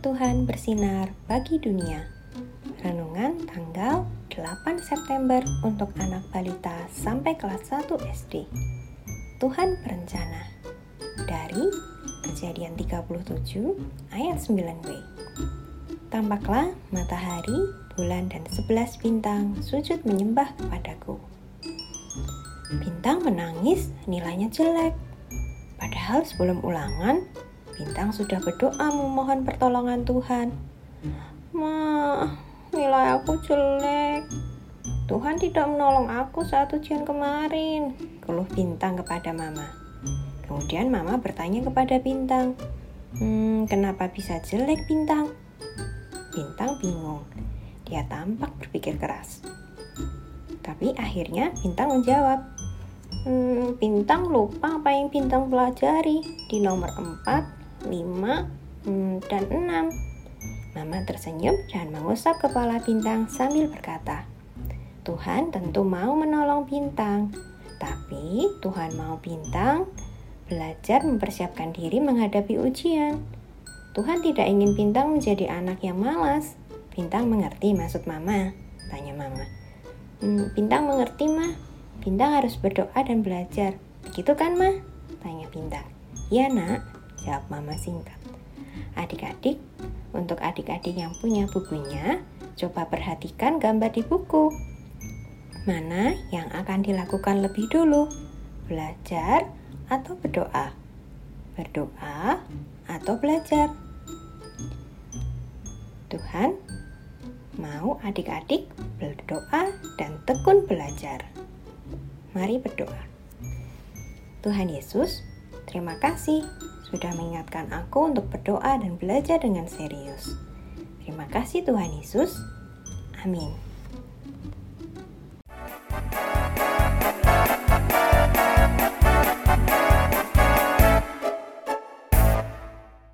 Tuhan bersinar bagi dunia. Renungan tanggal 8 September untuk anak balita sampai kelas 1 SD. Tuhan berencana. Dari Kejadian 37 ayat 9b. Tampaklah matahari, bulan dan sebelas bintang sujud menyembah kepadaku. Bintang menangis nilainya jelek. Padahal sebelum ulangan, Bintang sudah berdoa memohon pertolongan Tuhan. Ma, nilai aku jelek. Tuhan tidak menolong aku saat ujian kemarin, keluh Bintang kepada Mama. Kemudian Mama bertanya kepada Bintang, Hmm, kenapa bisa jelek Bintang? Bintang bingung. Dia tampak berpikir keras. Tapi akhirnya Bintang menjawab, hmm, Bintang lupa apa yang Bintang pelajari di nomor 4 5, hmm, dan 6. Mama tersenyum dan mengusap kepala bintang sambil berkata, Tuhan tentu mau menolong bintang, tapi Tuhan mau bintang belajar mempersiapkan diri menghadapi ujian. Tuhan tidak ingin bintang menjadi anak yang malas. Bintang mengerti maksud mama, tanya mama. Hmm, bintang mengerti mah, bintang harus berdoa dan belajar. Begitu kan mah? Tanya bintang. Ya nak, Jawab mama singkat. Adik-adik, untuk adik-adik yang punya bukunya, coba perhatikan gambar di buku. Mana yang akan dilakukan lebih dulu? Belajar atau berdoa? Berdoa atau belajar? Tuhan mau adik-adik berdoa dan tekun belajar. Mari berdoa. Tuhan Yesus, terima kasih sudah mengingatkan aku untuk berdoa dan belajar dengan serius. Terima kasih Tuhan Yesus. Amin.